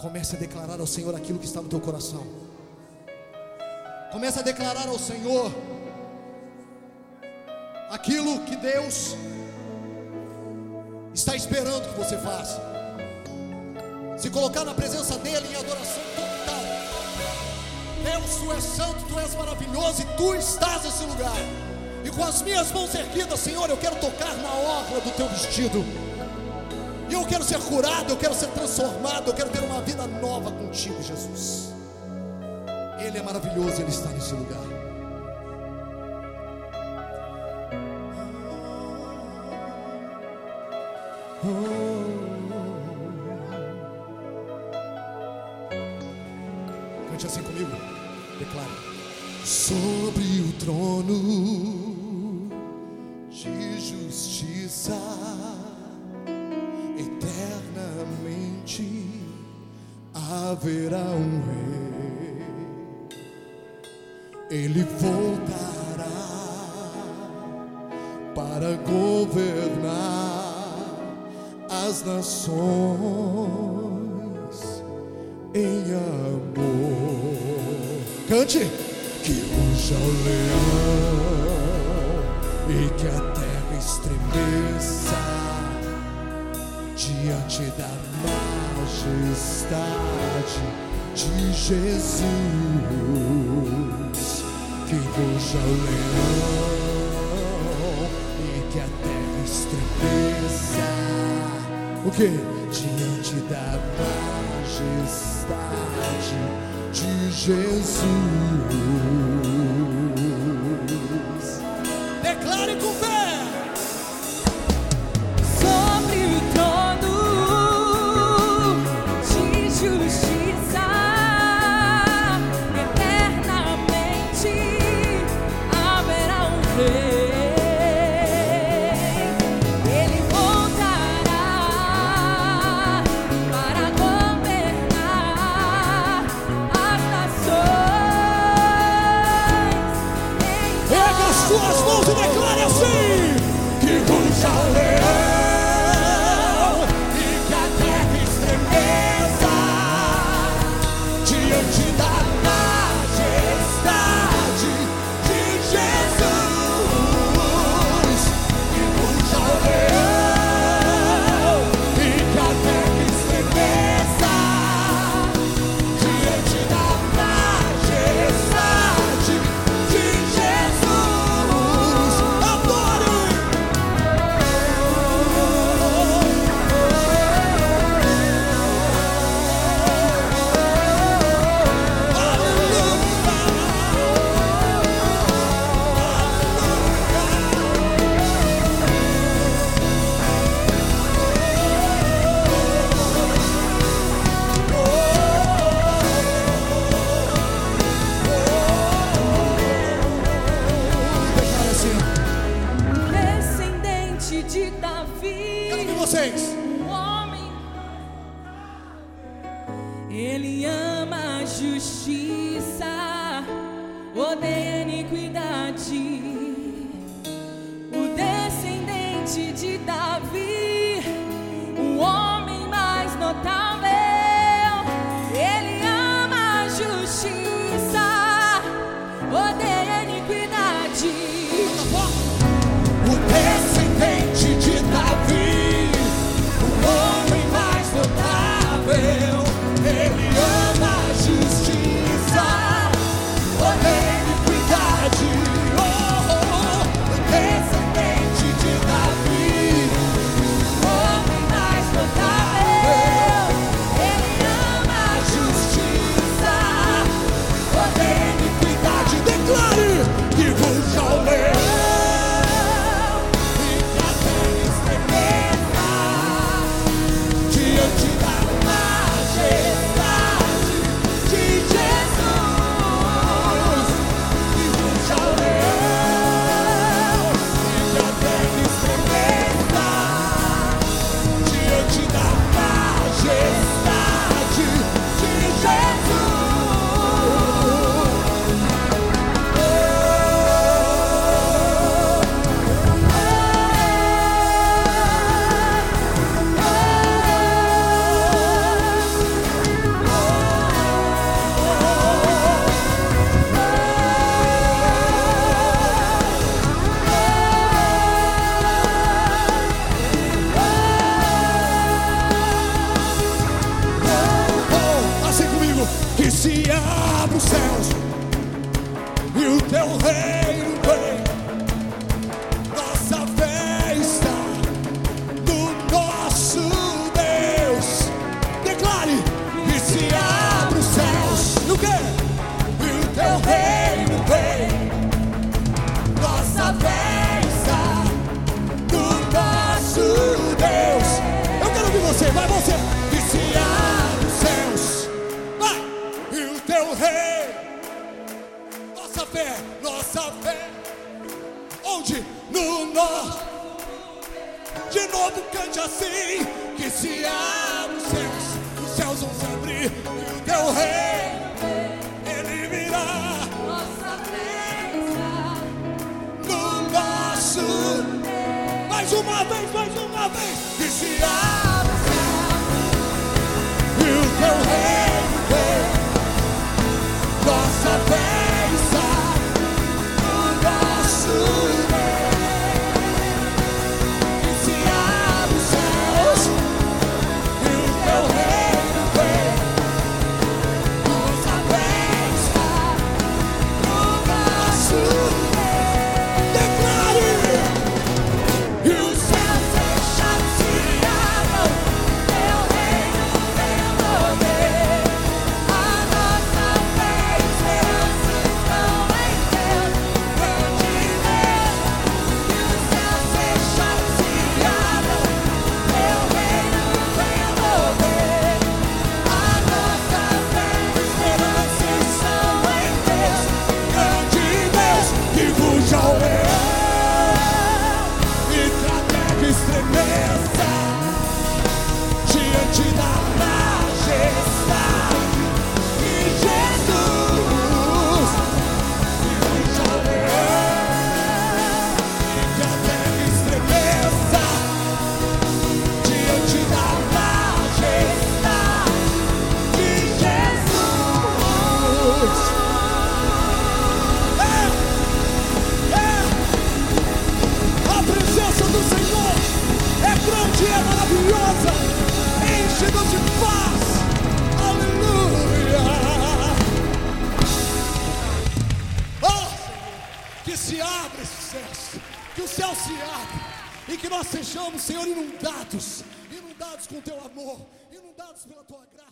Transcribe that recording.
Comece a declarar ao Senhor aquilo que está no teu coração. Comece a declarar ao Senhor aquilo que Deus está esperando que você faça. Se colocar na presença dEle em adoração total. Deus, Tu és santo, Tu és maravilhoso e Tu estás nesse lugar. E com as minhas mãos erguidas, Senhor, eu quero tocar na orla do Teu vestido. E eu quero ser curado, eu quero ser transformado, eu quero ter uma vida nova contigo, Jesus. Ele é maravilhoso, Ele está nesse lugar. Cante assim comigo. Declara. Sobre o trono de justiça, haverá um rei. Ele voltará para governar as nações em amor. Cante. Que ruja o leão e que a terra estremeça diante da majestade de Jesus. Que ruja o leão e que a terra estremeça. O que? Diante da majestade de Jesus. Ele ama a justiça, odeia a iniquidade. O descendente de Davi, se abra os céus e o teu reino. rei. Nossa fé, nossa fé. Onde? No norte. De novo cante assim: Que se abre os céus, os céus vão se abrir. E o teu rei, ele virá. Nossa no nosso. Mais uma vez, mais uma vez. Que se abre os céus, e o teu rei. que nós sejamos, Senhor, inundados inundados com teu amor, inundados pela tua graça.